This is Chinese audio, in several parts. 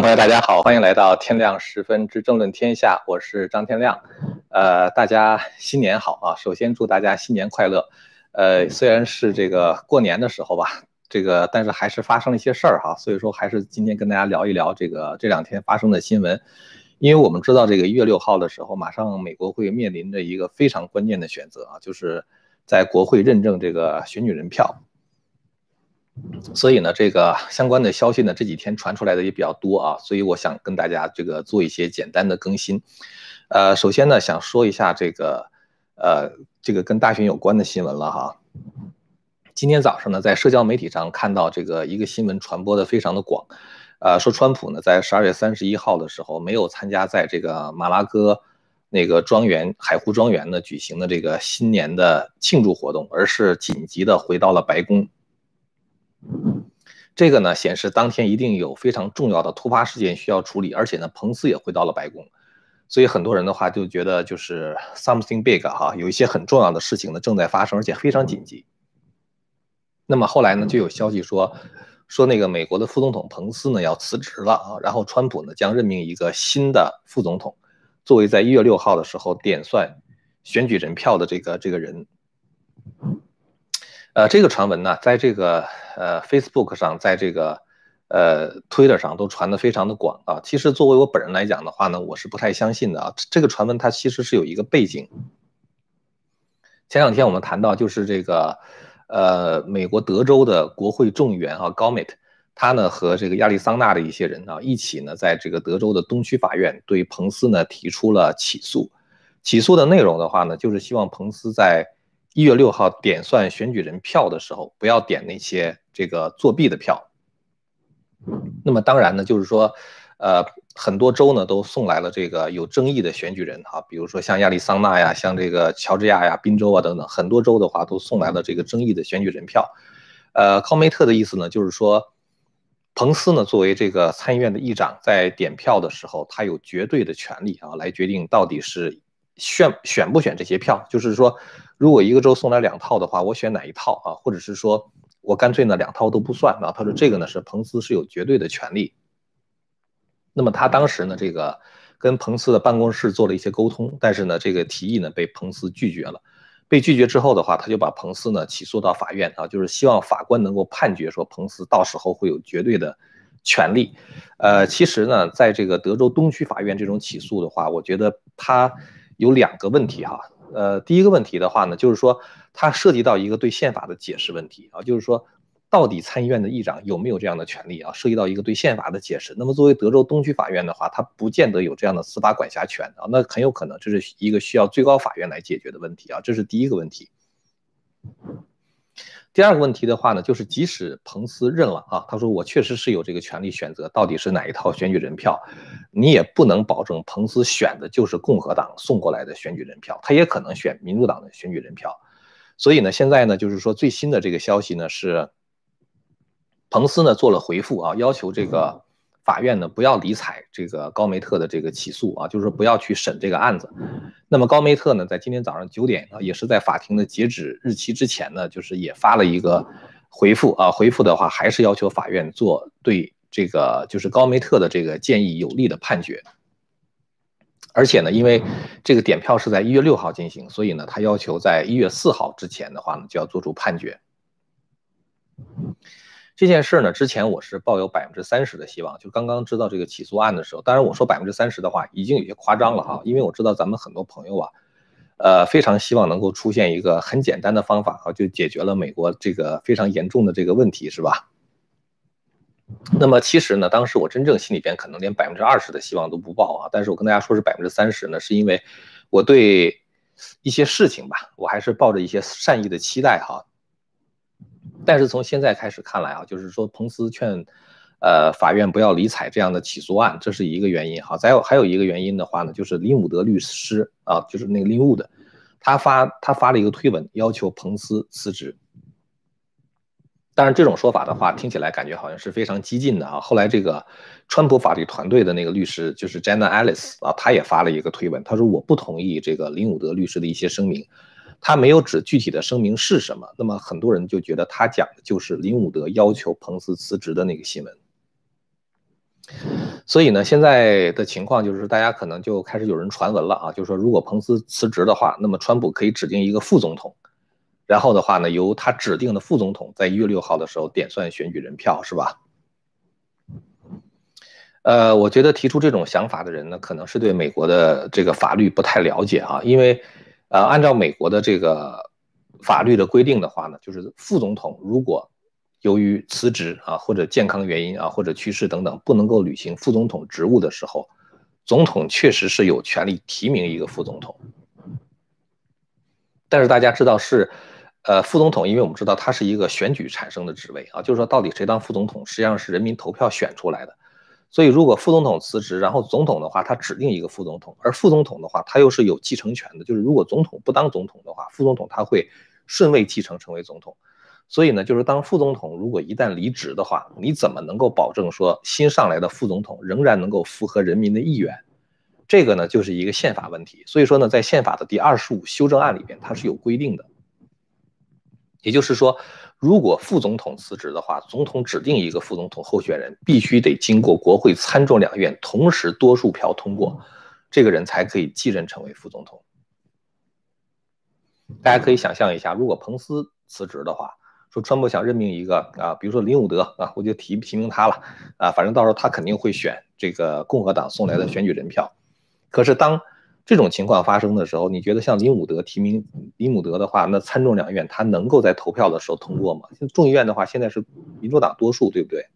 朋友，大家好，欢迎来到天亮十分之政论天下，我是张天亮。呃，大家新年好啊！首先祝大家新年快乐。呃，虽然是这个过年的时候吧，这个但是还是发生了一些事儿哈，所以说还是今天跟大家聊一聊这个这两天发生的新闻。因为我们知道这个一月六号的时候，马上美国会面临着一个非常关键的选择啊，就是在国会认证这个选举人票。所以呢，这个相关的消息呢，这几天传出来的也比较多啊，所以我想跟大家这个做一些简单的更新。呃，首先呢，想说一下这个，呃，这个跟大选有关的新闻了哈。今天早上呢，在社交媒体上看到这个一个新闻传播的非常的广，呃，说川普呢在十二月三十一号的时候没有参加在这个马拉戈那个庄园海湖庄园呢举行的这个新年的庆祝活动，而是紧急的回到了白宫。这个呢显示当天一定有非常重要的突发事件需要处理，而且呢，彭斯也回到了白宫，所以很多人的话就觉得就是 something big 哈，有一些很重要的事情呢正在发生，而且非常紧急。那么后来呢就有消息说，说那个美国的副总统彭斯呢要辞职了啊，然后川普呢将任命一个新的副总统，作为在一月六号的时候点算选举人票的这个这个人。呃，这个传闻呢，在这个呃 Facebook 上，在这个呃 Twitter 上都传的非常的广啊。其实作为我本人来讲的话呢，我是不太相信的啊。这个传闻它其实是有一个背景。前两天我们谈到，就是这个呃美国德州的国会众议员啊高梅特，他呢和这个亚利桑那的一些人啊一起呢，在这个德州的东区法院对彭斯呢提出了起诉。起诉的内容的话呢，就是希望彭斯在一月六号点算选举人票的时候，不要点那些这个作弊的票。那么当然呢，就是说，呃，很多州呢都送来了这个有争议的选举人哈，比如说像亚利桑那呀、像这个乔治亚呀、宾州啊等等，很多州的话都送来了这个争议的选举人票。呃，康梅特的意思呢，就是说，彭斯呢作为这个参议院的议长，在点票的时候，他有绝对的权利啊，来决定到底是。选选不选这些票，就是说，如果一个州送来两套的话，我选哪一套啊？或者是说我干脆呢两套都不算啊？他说这个呢是彭斯是有绝对的权利。那么他当时呢这个跟彭斯的办公室做了一些沟通，但是呢这个提议呢被彭斯拒绝了。被拒绝之后的话，他就把彭斯呢起诉到法院啊，就是希望法官能够判决说彭斯到时候会有绝对的权利。呃，其实呢在这个德州东区法院这种起诉的话，我觉得他。有两个问题哈，呃，第一个问题的话呢，就是说它涉及到一个对宪法的解释问题啊，就是说到底参议院的议长有没有这样的权利啊？涉及到一个对宪法的解释。那么作为德州东区法院的话，它不见得有这样的司法管辖权啊，那很有可能这是一个需要最高法院来解决的问题啊，这是第一个问题。第二个问题的话呢，就是即使彭斯认了啊，他说我确实是有这个权利选择到底是哪一套选举人票，你也不能保证彭斯选的就是共和党送过来的选举人票，他也可能选民主党的选举人票。所以呢，现在呢，就是说最新的这个消息呢是，彭斯呢做了回复啊，要求这个。法院呢不要理睬这个高梅特的这个起诉啊，就是说不要去审这个案子。那么高梅特呢，在今天早上九点啊，也是在法庭的截止日期之前呢，就是也发了一个回复啊，回复的话还是要求法院做对这个就是高梅特的这个建议有利的判决。而且呢，因为这个点票是在一月六号进行，所以呢，他要求在一月四号之前的话呢，就要做出判决。这件事呢，之前我是抱有百分之三十的希望。就刚刚知道这个起诉案的时候，当然我说百分之三十的话，已经有些夸张了哈。因为我知道咱们很多朋友啊，呃，非常希望能够出现一个很简单的方法啊，就解决了美国这个非常严重的这个问题，是吧？那么其实呢，当时我真正心里边可能连百分之二十的希望都不抱啊。但是我跟大家说是百分之三十呢，是因为我对一些事情吧，我还是抱着一些善意的期待哈。但是从现在开始看来啊，就是说彭斯劝，呃，法院不要理睬这样的起诉案，这是一个原因哈。再有还有一个原因的话呢，就是林伍德律师啊，就是那个林伍的，他发他发了一个推文，要求彭斯辞职。当然这种说法的话，听起来感觉好像是非常激进的啊。后来这个川普法律团队的那个律师，就是 Jenna Ellis 啊，他也发了一个推文，他说我不同意这个林伍德律师的一些声明。他没有指具体的声明是什么，那么很多人就觉得他讲的就是林伍德要求彭斯辞职的那个新闻。所以呢，现在的情况就是大家可能就开始有人传闻了啊，就是说如果彭斯辞职的话，那么川普可以指定一个副总统，然后的话呢，由他指定的副总统在一月六号的时候点算选举人票，是吧？呃，我觉得提出这种想法的人呢，可能是对美国的这个法律不太了解啊，因为，呃，按照美国的这个法律的规定的话呢，就是副总统如果由于辞职啊或者健康原因啊或者去世等等不能够履行副总统职务的时候，总统确实是有权利提名一个副总统。但是大家知道是，呃，副总统，因为我们知道他是一个选举产生的职位啊，就是说到底谁当副总统，实际上是人民投票选出来的。所以，如果副总统辞职，然后总统的话，他指定一个副总统，而副总统的话，他又是有继承权的。就是如果总统不当总统的话，副总统他会顺位继承成为总统。所以呢，就是当副总统如果一旦离职的话，你怎么能够保证说新上来的副总统仍然能够符合人民的意愿？这个呢，就是一个宪法问题。所以说呢，在宪法的第二十五修正案里边，它是有规定的。也就是说。如果副总统辞职的话，总统指定一个副总统候选人，必须得经过国会参众两院同时多数票通过，这个人才可以继任成为副总统。大家可以想象一下，如果彭斯辞职的话，说川普想任命一个啊，比如说林伍德啊，我就提提名他了啊，反正到时候他肯定会选这个共和党送来的选举人票。可是当这种情况发生的时候，你觉得像林伍德提名林伍德的话，那参众两院他能够在投票的时候通过吗？众议院的话，现在是民主党多数，对不对？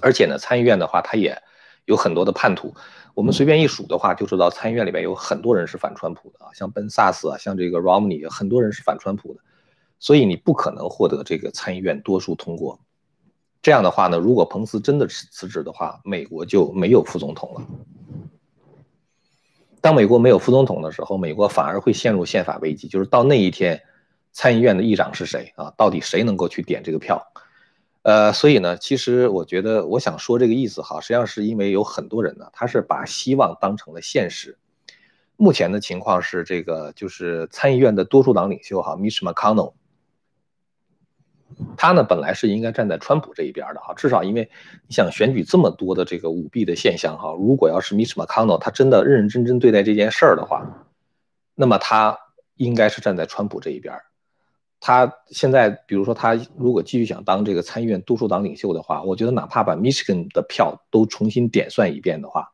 而且呢，参议院的话，他也有很多的叛徒。我们随便一数的话，就知道参议院里边有很多人是反川普的啊，像本萨斯啊，像这个 Romney，很多人是反川普的。所以你不可能获得这个参议院多数通过。这样的话呢，如果彭斯真的辞职的话，美国就没有副总统了。当美国没有副总统的时候，美国反而会陷入宪法危机。就是到那一天，参议院的议长是谁啊？到底谁能够去点这个票？呃，所以呢，其实我觉得我想说这个意思哈，实际上是因为有很多人呢，他是把希望当成了现实。目前的情况是，这个就是参议院的多数党领袖哈，Mitch McConnell。他呢，本来是应该站在川普这一边的哈，至少因为你想选举这么多的这个舞弊的现象哈，如果要是 Mitch McConnell 他真的认认真真对待这件事儿的话，那么他应该是站在川普这一边。他现在比如说他如果继续想当这个参议院多数党领袖的话，我觉得哪怕把 Michigan 的票都重新点算一遍的话，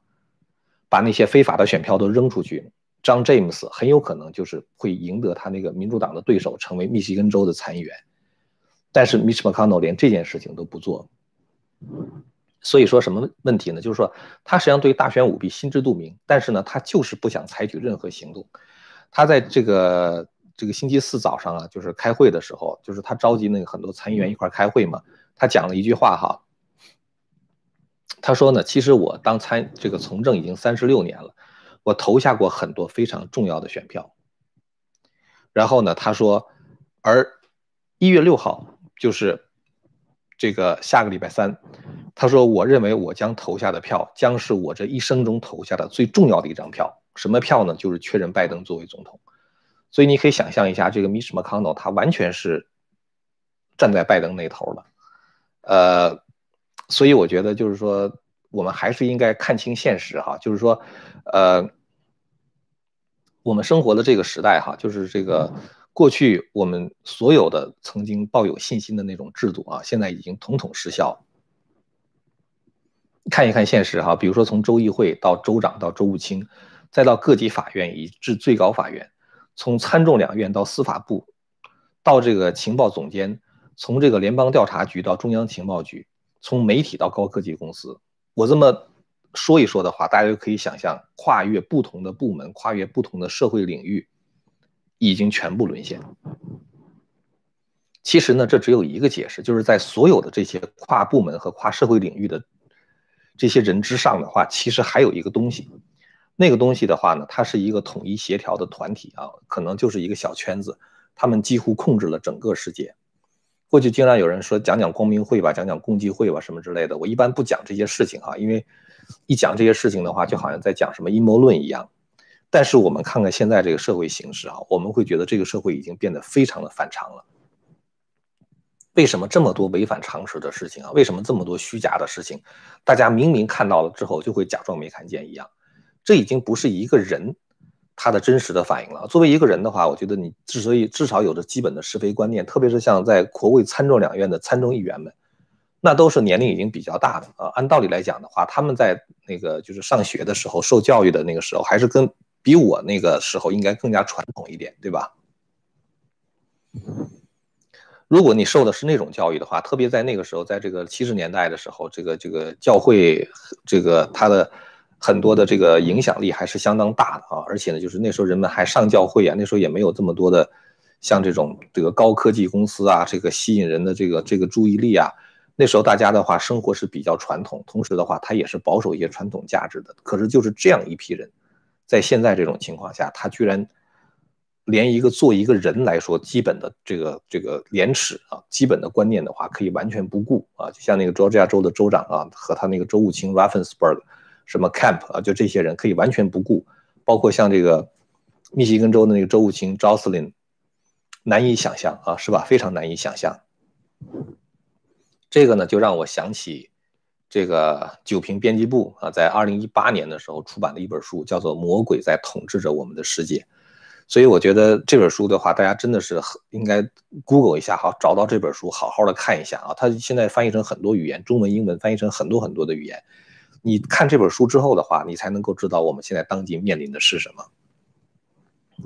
把那些非法的选票都扔出去，John James 很有可能就是会赢得他那个民主党的对手，成为密西根州的参议员。但是 Mitch McConnell 连这件事情都不做，所以说什么问题呢？就是说他实际上对大选舞弊心知肚明，但是呢，他就是不想采取任何行动。他在这个这个星期四早上啊，就是开会的时候，就是他召集那个很多参议员一块开会嘛，他讲了一句话哈，他说呢，其实我当参这个从政已经三十六年了，我投下过很多非常重要的选票。然后呢，他说，而一月六号。就是这个下个礼拜三，他说：“我认为我将投下的票将是我这一生中投下的最重要的一张票。什么票呢？就是确认拜登作为总统。所以你可以想象一下，这个 Mitch McConnell 他完全是站在拜登那头的。呃，所以我觉得就是说，我们还是应该看清现实哈。就是说，呃，我们生活的这个时代哈，就是这个。”过去我们所有的曾经抱有信心的那种制度啊，现在已经统统失效。看一看现实哈，比如说从州议会到州长到州务卿，再到各级法院以至最高法院，从参众两院到司法部，到这个情报总监，从这个联邦调查局到中央情报局，从媒体到高科技公司，我这么说一说的话，大家就可以想象，跨越不同的部门，跨越不同的社会领域。已经全部沦陷。其实呢，这只有一个解释，就是在所有的这些跨部门和跨社会领域的这些人之上的话，其实还有一个东西。那个东西的话呢，它是一个统一协调的团体啊，可能就是一个小圈子，他们几乎控制了整个世界。过去经常有人说讲讲光明会吧，讲讲共济会吧，什么之类的。我一般不讲这些事情哈，因为一讲这些事情的话，就好像在讲什么阴谋论一样。但是我们看看现在这个社会形势啊，我们会觉得这个社会已经变得非常的反常了。为什么这么多违反常识的事情啊？为什么这么多虚假的事情？大家明明看到了之后，就会假装没看见一样。这已经不是一个人他的真实的反应了。作为一个人的话，我觉得你之所以至少有着基本的是非观念，特别是像在国会参众两院的参众议员们，那都是年龄已经比较大的啊。按道理来讲的话，他们在那个就是上学的时候受教育的那个时候，还是跟比我那个时候应该更加传统一点，对吧？如果你受的是那种教育的话，特别在那个时候，在这个七十年代的时候，这个这个教会，这个它的很多的这个影响力还是相当大的啊。而且呢，就是那时候人们还上教会啊，那时候也没有这么多的像这种这个高科技公司啊，这个吸引人的这个这个注意力啊。那时候大家的话生活是比较传统，同时的话，他也是保守一些传统价值的。可是就是这样一批人，在现在这种情况下，他居然。连一个做一个人来说，基本的这个这个廉耻啊，基本的观念的话，可以完全不顾啊。就像那个乔治亚州的州长啊，和他那个州务卿 r a f f e n s b e r g 什么 Camp 啊，就这些人可以完全不顾。包括像这个密西根州的那个州务卿 Jocelyn，难以想象啊，是吧？非常难以想象。这个呢，就让我想起这个酒瓶编辑部啊，在二零一八年的时候出版的一本书，叫做《魔鬼在统治着我们的世界》。所以我觉得这本书的话，大家真的是应该 Google 一下，好找到这本书，好好的看一下啊。它现在翻译成很多语言，中文、英文翻译成很多很多的语言。你看这本书之后的话，你才能够知道我们现在当今面临的是什么。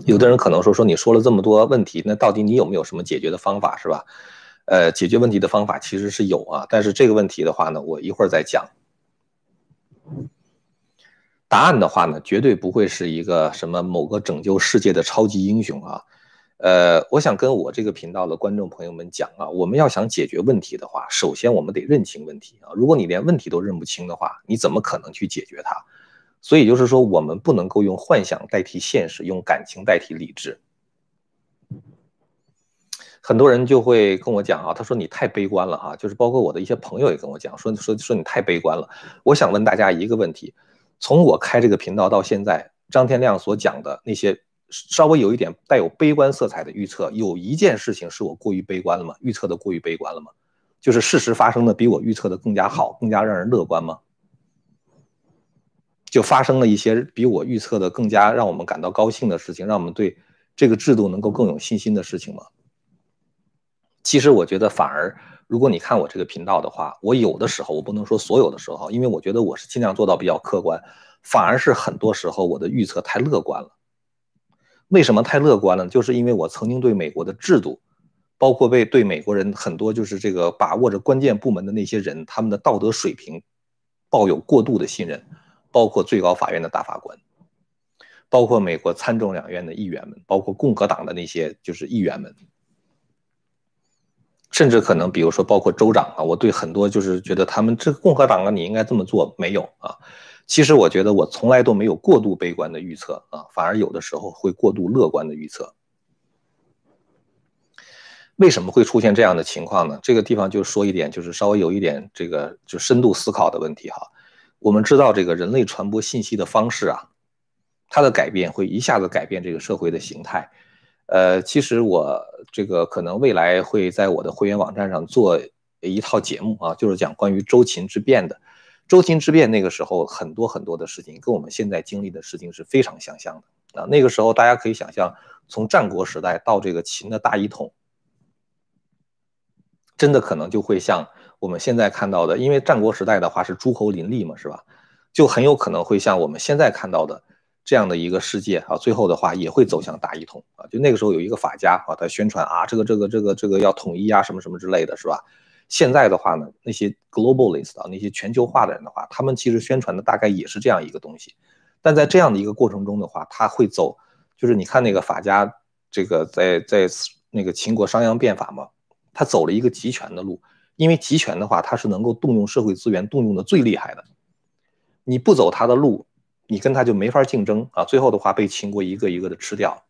有的人可能说说你说了这么多问题，那到底你有没有什么解决的方法，是吧？呃，解决问题的方法其实是有啊，但是这个问题的话呢，我一会儿再讲。答案的话呢，绝对不会是一个什么某个拯救世界的超级英雄啊，呃，我想跟我这个频道的观众朋友们讲啊，我们要想解决问题的话，首先我们得认清问题啊。如果你连问题都认不清的话，你怎么可能去解决它？所以就是说，我们不能够用幻想代替现实，用感情代替理智。很多人就会跟我讲啊，他说你太悲观了哈，就是包括我的一些朋友也跟我讲说说说你太悲观了。我想问大家一个问题。从我开这个频道到现在，张天亮所讲的那些稍微有一点带有悲观色彩的预测，有一件事情是我过于悲观了吗？预测的过于悲观了吗？就是事实发生的比我预测的更加好，更加让人乐观吗？就发生了一些比我预测的更加让我们感到高兴的事情，让我们对这个制度能够更有信心的事情吗？其实我觉得反而。如果你看我这个频道的话，我有的时候我不能说所有的时候，因为我觉得我是尽量做到比较客观，反而是很多时候我的预测太乐观了。为什么太乐观了？就是因为我曾经对美国的制度，包括被对美国人很多就是这个把握着关键部门的那些人，他们的道德水平抱有过度的信任，包括最高法院的大法官，包括美国参众两院的议员们，包括共和党的那些就是议员们。甚至可能，比如说，包括州长啊，我对很多就是觉得他们这个共和党啊，你应该这么做，没有啊。其实我觉得我从来都没有过度悲观的预测啊，反而有的时候会过度乐观的预测。为什么会出现这样的情况呢？这个地方就说一点，就是稍微有一点这个就深度思考的问题哈。我们知道这个人类传播信息的方式啊，它的改变会一下子改变这个社会的形态。呃，其实我这个可能未来会在我的会员网站上做一套节目啊，就是讲关于周秦之变的。周秦之变那个时候很多很多的事情跟我们现在经历的事情是非常相像的啊。那个时候大家可以想象，从战国时代到这个秦的大一统，真的可能就会像我们现在看到的，因为战国时代的话是诸侯林立嘛，是吧？就很有可能会像我们现在看到的。这样的一个世界啊，最后的话也会走向大一统啊。就那个时候有一个法家啊，他宣传啊，这个这个这个这个要统一啊，什么什么之类的是吧？现在的话呢，那些 globalist 啊，那些全球化的人的话，他们其实宣传的大概也是这样一个东西。但在这样的一个过程中的话，他会走，就是你看那个法家，这个在在那个秦国商鞅变法嘛，他走了一个集权的路，因为集权的话，他是能够动用社会资源动用的最厉害的。你不走他的路。你跟他就没法竞争啊！最后的话被秦国一个一个的吃掉。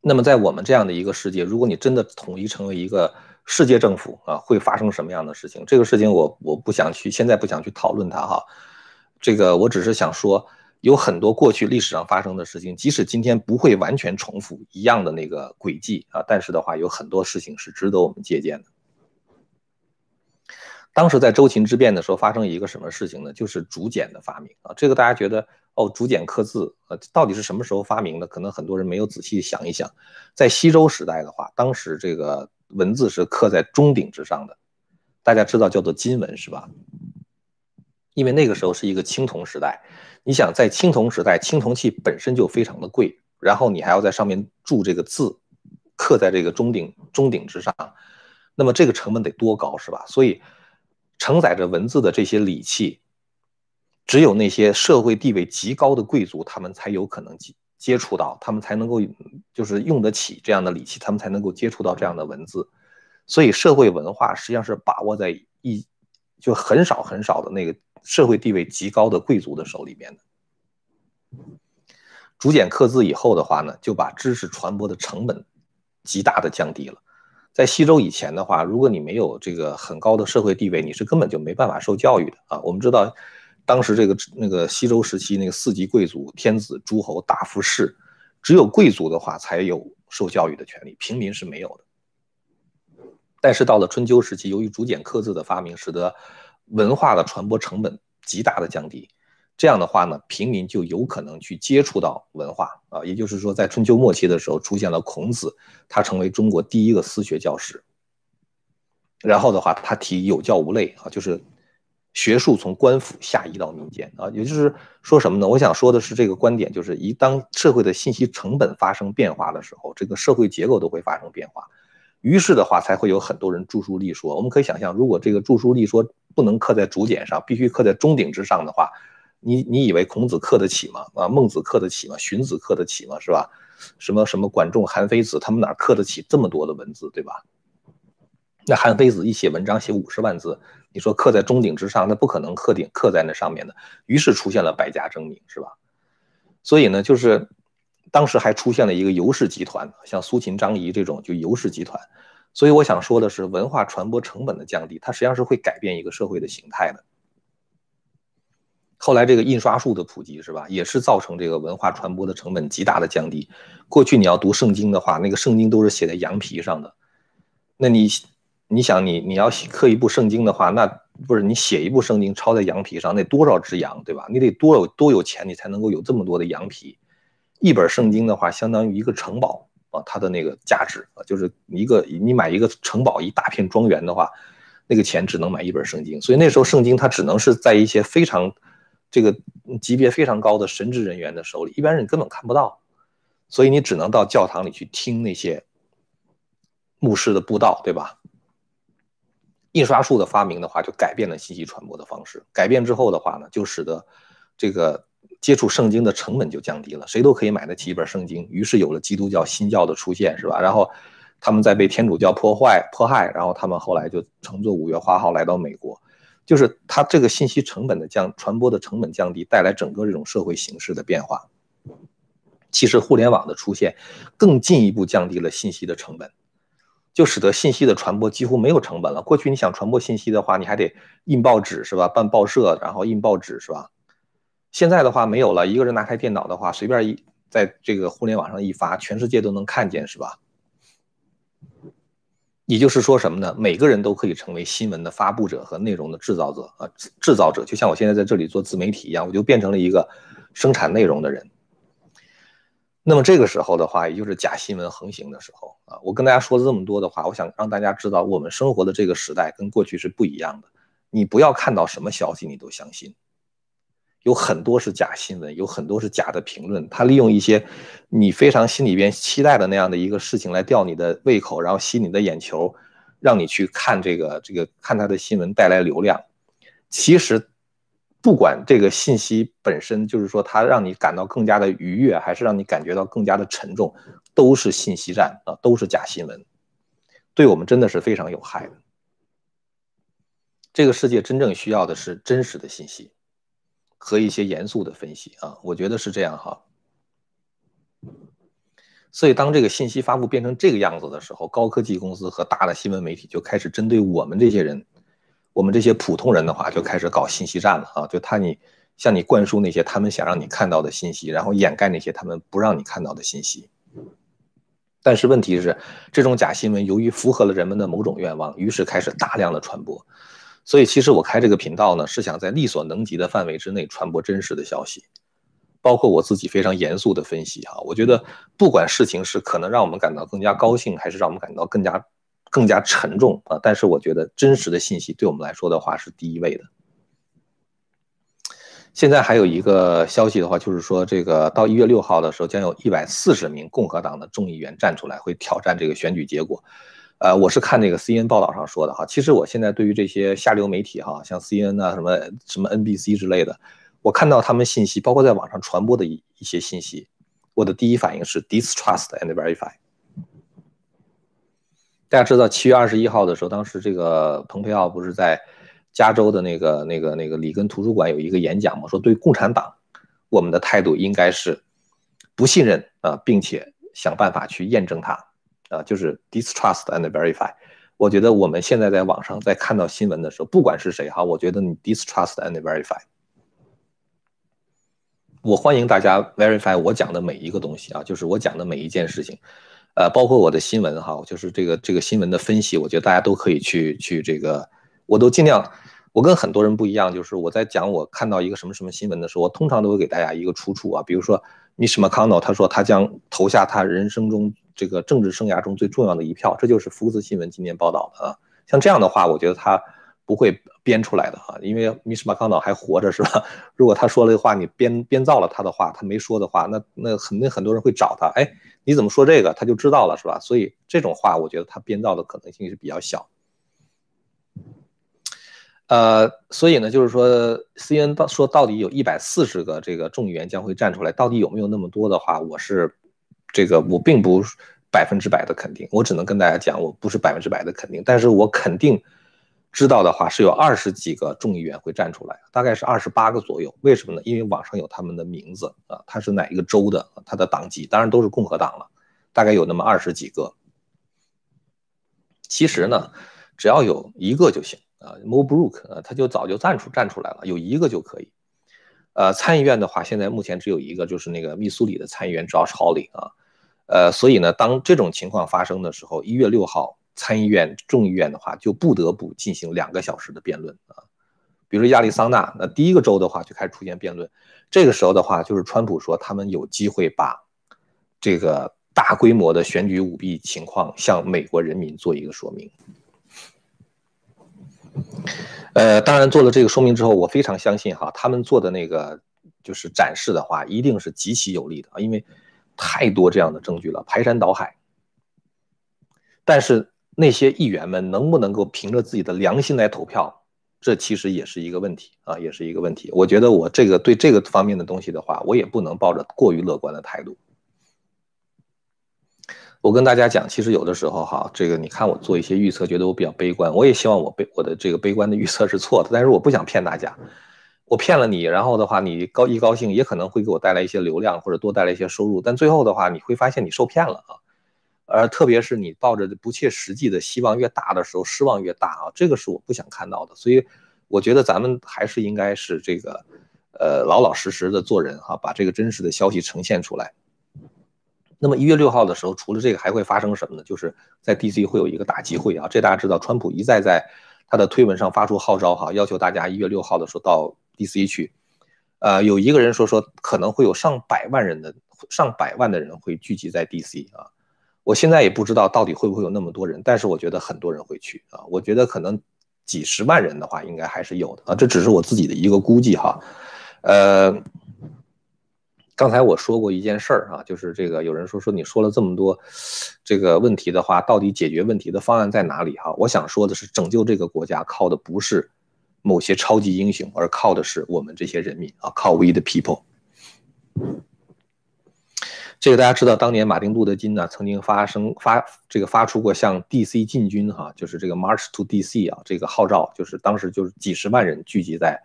那么在我们这样的一个世界，如果你真的统一成为一个世界政府啊，会发生什么样的事情？这个事情我我不想去，现在不想去讨论它哈。这个我只是想说，有很多过去历史上发生的事情，即使今天不会完全重复一样的那个轨迹啊，但是的话，有很多事情是值得我们借鉴的。当时在周秦之变的时候，发生一个什么事情呢？就是竹简的发明啊。这个大家觉得哦，竹简刻字呃，到底是什么时候发明的？可能很多人没有仔细想一想。在西周时代的话，当时这个文字是刻在钟鼎之上的，大家知道叫做金文是吧？因为那个时候是一个青铜时代，你想在青铜时代，青铜器本身就非常的贵，然后你还要在上面铸这个字，刻在这个钟鼎钟鼎之上，那么这个成本得多高是吧？所以。承载着文字的这些礼器，只有那些社会地位极高的贵族，他们才有可能接接触到，他们才能够就是用得起这样的礼器，他们才能够接触到这样的文字。所以，社会文化实际上是把握在一就很少很少的那个社会地位极高的贵族的手里面的。竹简刻字以后的话呢，就把知识传播的成本极大的降低了。在西周以前的话，如果你没有这个很高的社会地位，你是根本就没办法受教育的啊。我们知道，当时这个那个西周时期那个四级贵族，天子、诸侯、大夫、士，只有贵族的话才有受教育的权利，平民是没有的。但是到了春秋时期，由于竹简刻字的发明，使得文化的传播成本极大的降低。这样的话呢，平民就有可能去接触到文化啊，也就是说，在春秋末期的时候，出现了孔子，他成为中国第一个私学教师。然后的话，他提有教无类啊，就是学术从官府下移到民间啊，也就是说什么呢？我想说的是这个观点，就是一当社会的信息成本发生变化的时候，这个社会结构都会发生变化，于是的话，才会有很多人著书立说。我们可以想象，如果这个著书立说不能刻在竹简上，必须刻在钟鼎之上的话。你你以为孔子刻得起吗？啊，孟子刻得起吗？荀子刻得起吗？是吧？什么什么管仲、韩非子，他们哪刻得起这么多的文字，对吧？那韩非子一写文章写五十万字，你说刻在钟鼎之上，那不可能刻顶刻在那上面的。于是出现了百家争鸣，是吧？所以呢，就是当时还出现了一个尤氏集团，像苏秦、张仪这种就尤氏集团。所以我想说的是，文化传播成本的降低，它实际上是会改变一个社会的形态的。后来这个印刷术的普及是吧，也是造成这个文化传播的成本极大的降低。过去你要读圣经的话，那个圣经都是写在羊皮上的，那你你想你你要刻一部圣经的话，那不是你写一部圣经抄在羊皮上，那多少只羊对吧？你得多有多有钱，你才能够有这么多的羊皮。一本圣经的话，相当于一个城堡啊，它的那个价值啊，就是一个你买一个城堡一大片庄园的话，那个钱只能买一本圣经。所以那时候圣经它只能是在一些非常。这个级别非常高的神职人员的手里，一般人根本看不到，所以你只能到教堂里去听那些牧师的布道，对吧？印刷术的发明的话，就改变了信息传播的方式。改变之后的话呢，就使得这个接触圣经的成本就降低了，谁都可以买得起一本圣经。于是有了基督教新教的出现，是吧？然后他们在被天主教破坏迫害，然后他们后来就乘坐五月花号来到美国。就是它这个信息成本的降，传播的成本降低，带来整个这种社会形势的变化。其实互联网的出现，更进一步降低了信息的成本，就使得信息的传播几乎没有成本了。过去你想传播信息的话，你还得印报纸是吧？办报社，然后印报纸是吧？现在的话没有了，一个人拿开电脑的话，随便一在这个互联网上一发，全世界都能看见是吧？也就是说什么呢？每个人都可以成为新闻的发布者和内容的制造者啊，制造者，就像我现在在这里做自媒体一样，我就变成了一个生产内容的人。那么这个时候的话，也就是假新闻横行的时候啊。我跟大家说了这么多的话，我想让大家知道，我们生活的这个时代跟过去是不一样的。你不要看到什么消息你都相信。有很多是假新闻，有很多是假的评论。他利用一些你非常心里边期待的那样的一个事情来吊你的胃口，然后吸你的眼球，让你去看这个这个看他的新闻带来流量。其实，不管这个信息本身就是说它让你感到更加的愉悦，还是让你感觉到更加的沉重，都是信息战啊，都是假新闻，对我们真的是非常有害的。这个世界真正需要的是真实的信息。和一些严肃的分析啊，我觉得是这样哈。所以当这个信息发布变成这个样子的时候，高科技公司和大的新闻媒体就开始针对我们这些人，我们这些普通人的话，就开始搞信息战了啊。就他你向你灌输那些他们想让你看到的信息，然后掩盖那些他们不让你看到的信息。但是问题是，这种假新闻由于符合了人们的某种愿望，于是开始大量的传播。所以，其实我开这个频道呢，是想在力所能及的范围之内传播真实的消息，包括我自己非常严肃的分析哈。我觉得，不管事情是可能让我们感到更加高兴，还是让我们感到更加更加沉重啊，但是我觉得真实的信息对我们来说的话是第一位的。现在还有一个消息的话，就是说这个到一月六号的时候，将有一百四十名共和党的众议员站出来，会挑战这个选举结果。呃，我是看那个 C N 报道上说的哈。其实我现在对于这些下流媒体哈，像 CNN 啊、什么什么 NBC 之类的，我看到他们信息，包括在网上传播的一一些信息，我的第一反应是 distrust and verify。大家知道七月二十一号的时候，当时这个蓬佩奥不是在。加州的那个、那个、那个里根图书馆有一个演讲嘛，说对共产党，我们的态度应该是不信任啊，并且想办法去验证它啊，就是 distrust and verify。我觉得我们现在在网上在看到新闻的时候，不管是谁哈，我觉得你 distrust and verify。我欢迎大家 verify 我讲的每一个东西啊，就是我讲的每一件事情，呃，包括我的新闻哈，就是这个这个新闻的分析，我觉得大家都可以去去这个。我都尽量，我跟很多人不一样，就是我在讲我看到一个什么什么新闻的时候，我通常都会给大家一个出处啊，比如说 Mitch McConnell，他说他将投下他人生中这个政治生涯中最重要的一票，这就是福斯新闻今天报道的啊。像这样的话，我觉得他不会编出来的哈，因为 Mitch McConnell 还活着是吧？如果他说了的话，你编编造了他的话，他没说的话，那那肯定很多人会找他，哎，你怎么说这个？他就知道了是吧？所以这种话，我觉得他编造的可能性是比较小。呃，所以呢，就是说，C N 到说到底有一百四十个这个众议员将会站出来，到底有没有那么多的话，我是这个我并不百分之百的肯定，我只能跟大家讲，我不是百分之百的肯定，但是我肯定知道的话是有二十几个众议员会站出来，大概是二十八个左右。为什么呢？因为网上有他们的名字啊，他是哪一个州的，他的党籍，当然都是共和党了，大概有那么二十几个。其实呢，只要有一个就行。啊，Mo Brook，啊，他就早就站出站出来了，有一个就可以。呃，参议院的话，现在目前只有一个，就是那个密苏里的参议员 Josh Hawley 啊。呃，所以呢，当这种情况发生的时候，一月六号参议院众议院的话，就不得不进行两个小时的辩论啊。比如亚利桑那，那第一个州的话就开始出现辩论，这个时候的话，就是川普说他们有机会把这个大规模的选举舞弊情况向美国人民做一个说明。呃，当然做了这个说明之后，我非常相信哈，他们做的那个就是展示的话，一定是极其有利的啊，因为太多这样的证据了，排山倒海。但是那些议员们能不能够凭着自己的良心来投票，这其实也是一个问题啊，也是一个问题。我觉得我这个对这个方面的东西的话，我也不能抱着过于乐观的态度。我跟大家讲，其实有的时候哈，这个你看我做一些预测，觉得我比较悲观，我也希望我悲我的这个悲观的预测是错的，但是我不想骗大家，我骗了你，然后的话你高一高兴，也可能会给我带来一些流量或者多带来一些收入，但最后的话你会发现你受骗了啊，而特别是你抱着不切实际的希望越大的时候，失望越大啊，这个是我不想看到的，所以我觉得咱们还是应该是这个，呃，老老实实的做人哈，把这个真实的消息呈现出来。那么一月六号的时候，除了这个还会发生什么呢？就是在 DC 会有一个大集会啊，这大家知道，川普一再在他的推文上发出号召哈，要求大家一月六号的时候到 DC 去。呃，有一个人说说可能会有上百万人的上百万的人会聚集在 DC 啊，我现在也不知道到底会不会有那么多人，但是我觉得很多人会去啊，我觉得可能几十万人的话应该还是有的啊，这只是我自己的一个估计哈，呃。刚才我说过一件事儿啊，就是这个有人说说你说了这么多这个问题的话，到底解决问题的方案在哪里哈？我想说的是，拯救这个国家靠的不是某些超级英雄，而靠的是我们这些人民啊，靠 we the people。这个大家知道，当年马丁路德金呢曾经发生发这个发出过向 DC 进军哈，就是这个 March to DC 啊这个号召，就是当时就是几十万人聚集在。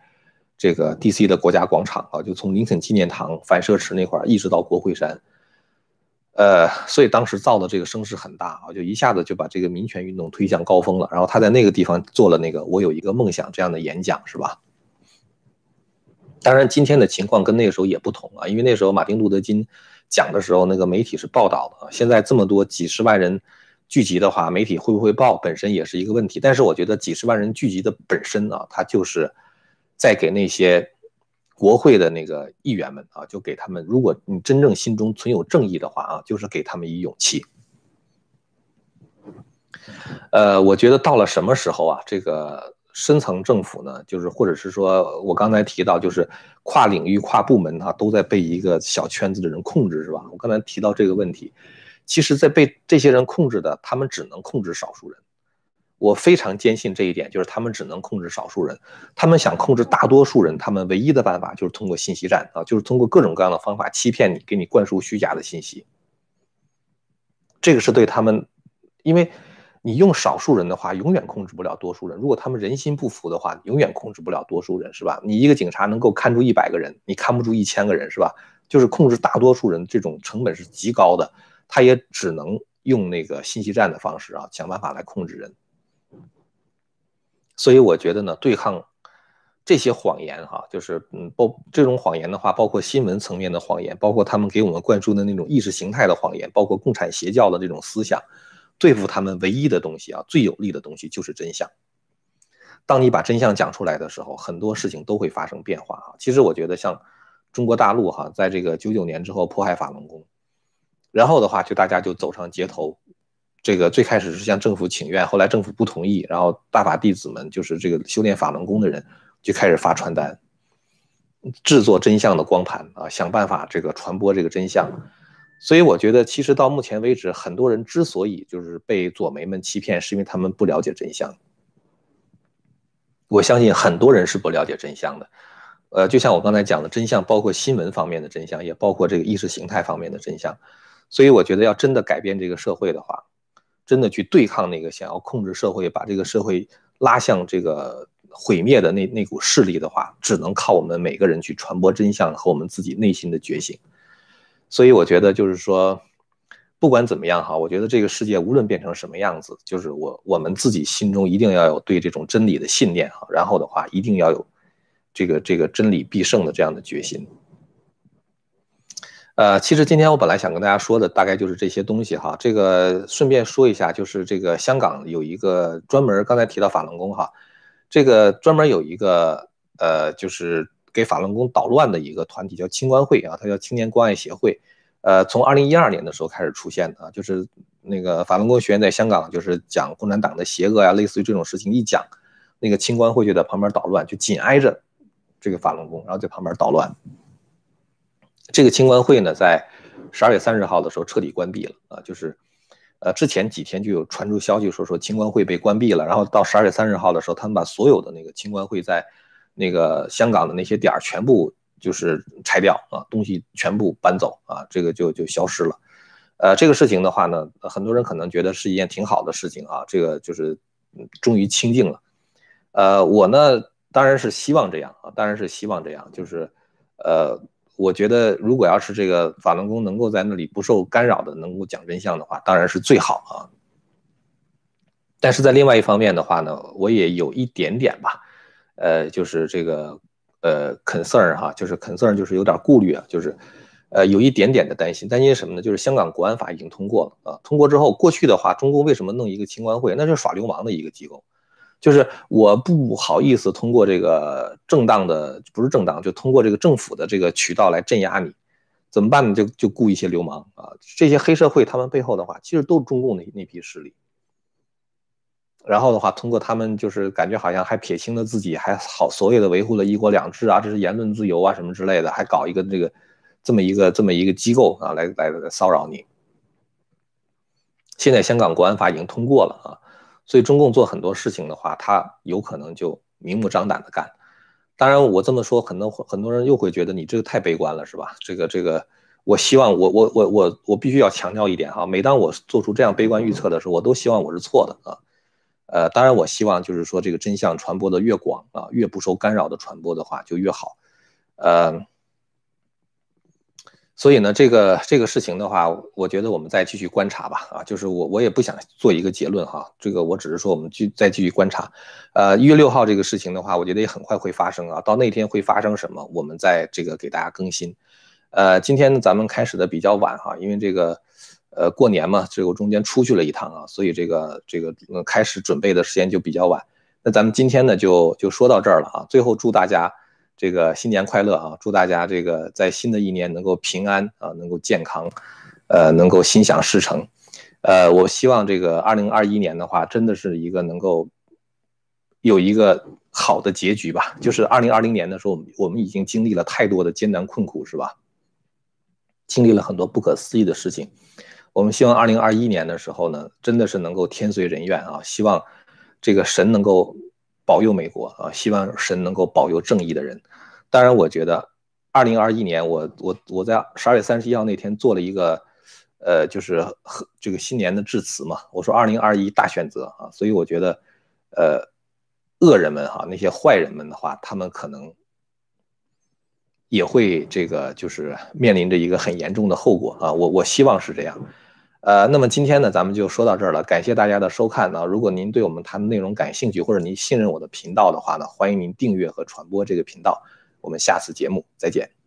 这个 D.C. 的国家广场啊，就从林肯纪念堂、反射池那块儿一直到国会山，呃，所以当时造的这个声势很大啊，就一下子就把这个民权运动推向高峰了。然后他在那个地方做了那个“我有一个梦想”这样的演讲，是吧？当然，今天的情况跟那个时候也不同啊，因为那时候马丁路德金讲的时候，那个媒体是报道的。现在这么多几十万人聚集的话，媒体会不会报本身也是一个问题。但是我觉得几十万人聚集的本身啊，它就是在给那些国会的那个议员们啊，就给他们，如果你真正心中存有正义的话啊，就是给他们以勇气。呃，我觉得到了什么时候啊，这个。深层政府呢，就是或者是说，我刚才提到，就是跨领域、跨部门啊，都在被一个小圈子的人控制，是吧？我刚才提到这个问题，其实，在被这些人控制的，他们只能控制少数人。我非常坚信这一点，就是他们只能控制少数人。他们想控制大多数人，他们唯一的办法就是通过信息战啊，就是通过各种各样的方法欺骗你，给你灌输虚假的信息。这个是对他们，因为。你用少数人的话，永远控制不了多数人。如果他们人心不服的话，永远控制不了多数人，是吧？你一个警察能够看住一百个人，你看不住一千个人，是吧？就是控制大多数人，这种成本是极高的，他也只能用那个信息战的方式啊，想办法来控制人。所以我觉得呢，对抗这些谎言哈，就是嗯，包这种谎言的话，包括新闻层面的谎言，包括他们给我们灌输的那种意识形态的谎言，包括共产邪教的这种思想。对付他们唯一的东西啊，最有利的东西就是真相。当你把真相讲出来的时候，很多事情都会发生变化啊。其实我觉得，像中国大陆哈，在这个九九年之后迫害法轮功，然后的话就大家就走上街头，这个最开始是向政府请愿，后来政府不同意，然后大法弟子们就是这个修炼法轮功的人就开始发传单，制作真相的光盘啊，想办法这个传播这个真相。所以我觉得，其实到目前为止，很多人之所以就是被左媒们欺骗，是因为他们不了解真相。我相信很多人是不了解真相的，呃，就像我刚才讲的，真相包括新闻方面的真相，也包括这个意识形态方面的真相。所以我觉得，要真的改变这个社会的话，真的去对抗那个想要控制社会、把这个社会拉向这个毁灭的那那股势力的话，只能靠我们每个人去传播真相和我们自己内心的觉醒。所以我觉得就是说，不管怎么样哈，我觉得这个世界无论变成什么样子，就是我我们自己心中一定要有对这种真理的信念哈，然后的话一定要有这个这个真理必胜的这样的决心。呃，其实今天我本来想跟大家说的大概就是这些东西哈，这个顺便说一下，就是这个香港有一个专门刚才提到法轮功哈，这个专门有一个呃就是。给法轮功捣乱的一个团体叫青关会啊，它叫青年关爱协会，呃，从二零一二年的时候开始出现的啊，就是那个法轮功学院在香港就是讲共产党的邪恶呀，类似于这种事情一讲，那个青关会就在旁边捣乱，就紧挨着这个法轮功，然后在旁边捣乱。这个清关会呢，在十二月三十号的时候彻底关闭了啊，就是呃之前几天就有传出消息说说清关会被关闭了，然后到十二月三十号的时候，他们把所有的那个清关会在那个香港的那些点儿全部就是拆掉啊，东西全部搬走啊，这个就就消失了。呃，这个事情的话呢，很多人可能觉得是一件挺好的事情啊，这个就是终于清静了。呃，我呢当然是希望这样啊，当然是希望这样，就是呃，我觉得如果要是这个法轮功能够在那里不受干扰的能够讲真相的话，当然是最好啊。但是在另外一方面的话呢，我也有一点点吧。呃，就是这个，呃，concern 哈，就是 concern，就是有点顾虑啊，就是，呃，有一点点的担心，担心什么呢？就是香港国安法已经通过了啊，通过之后，过去的话，中共为什么弄一个清官会？那就是耍流氓的一个机构，就是我不好意思通过这个正当的，不是正当，就通过这个政府的这个渠道来镇压你，怎么办呢？就就雇一些流氓啊，这些黑社会他们背后的话，其实都是中共那那批势力。然后的话，通过他们就是感觉好像还撇清了自己，还好所谓的维护了一国两制啊，这是言论自由啊什么之类的，还搞一个这个这么一个这么一个机构啊，来来来骚扰你。现在香港国安法已经通过了啊，所以中共做很多事情的话，他有可能就明目张胆的干。当然我这么说，可能很多人又会觉得你这个太悲观了，是吧？这个这个，我希望我我我我我必须要强调一点哈，每当我做出这样悲观预测的时候，我都希望我是错的啊。呃，当然，我希望就是说，这个真相传播的越广啊，越不受干扰的传播的话就越好。呃，所以呢，这个这个事情的话，我觉得我们再继续观察吧。啊，就是我我也不想做一个结论哈，这个我只是说我们继再继续观察。呃，一月六号这个事情的话，我觉得也很快会发生啊。到那天会发生什么，我们再这个给大家更新。呃，今天咱们开始的比较晚哈，因为这个呃过年嘛，这个中间出去了一趟啊，所以这个这个开始准备的时间就比较晚。那咱们今天呢就就说到这儿了啊。最后祝大家。这个新年快乐啊！祝大家这个在新的一年能够平安啊，能够健康，呃，能够心想事成。呃，我希望这个二零二一年的话，真的是一个能够有一个好的结局吧。就是二零二零年的时候，我们已经经历了太多的艰难困苦，是吧？经历了很多不可思议的事情。我们希望二零二一年的时候呢，真的是能够天随人愿啊！希望这个神能够。保佑美国啊！希望神能够保佑正义的人。当然，我觉得，二零二一年，我我我在十二月三十一号那天做了一个，呃，就是这个新年的致辞嘛。我说二零二一大选择啊，所以我觉得，呃，恶人们哈，那些坏人们的话，他们可能也会这个就是面临着一个很严重的后果啊。我我希望是这样。呃，那么今天呢，咱们就说到这儿了。感谢大家的收看呢。如果您对我们谈的内容感兴趣，或者您信任我的频道的话呢，欢迎您订阅和传播这个频道。我们下次节目再见。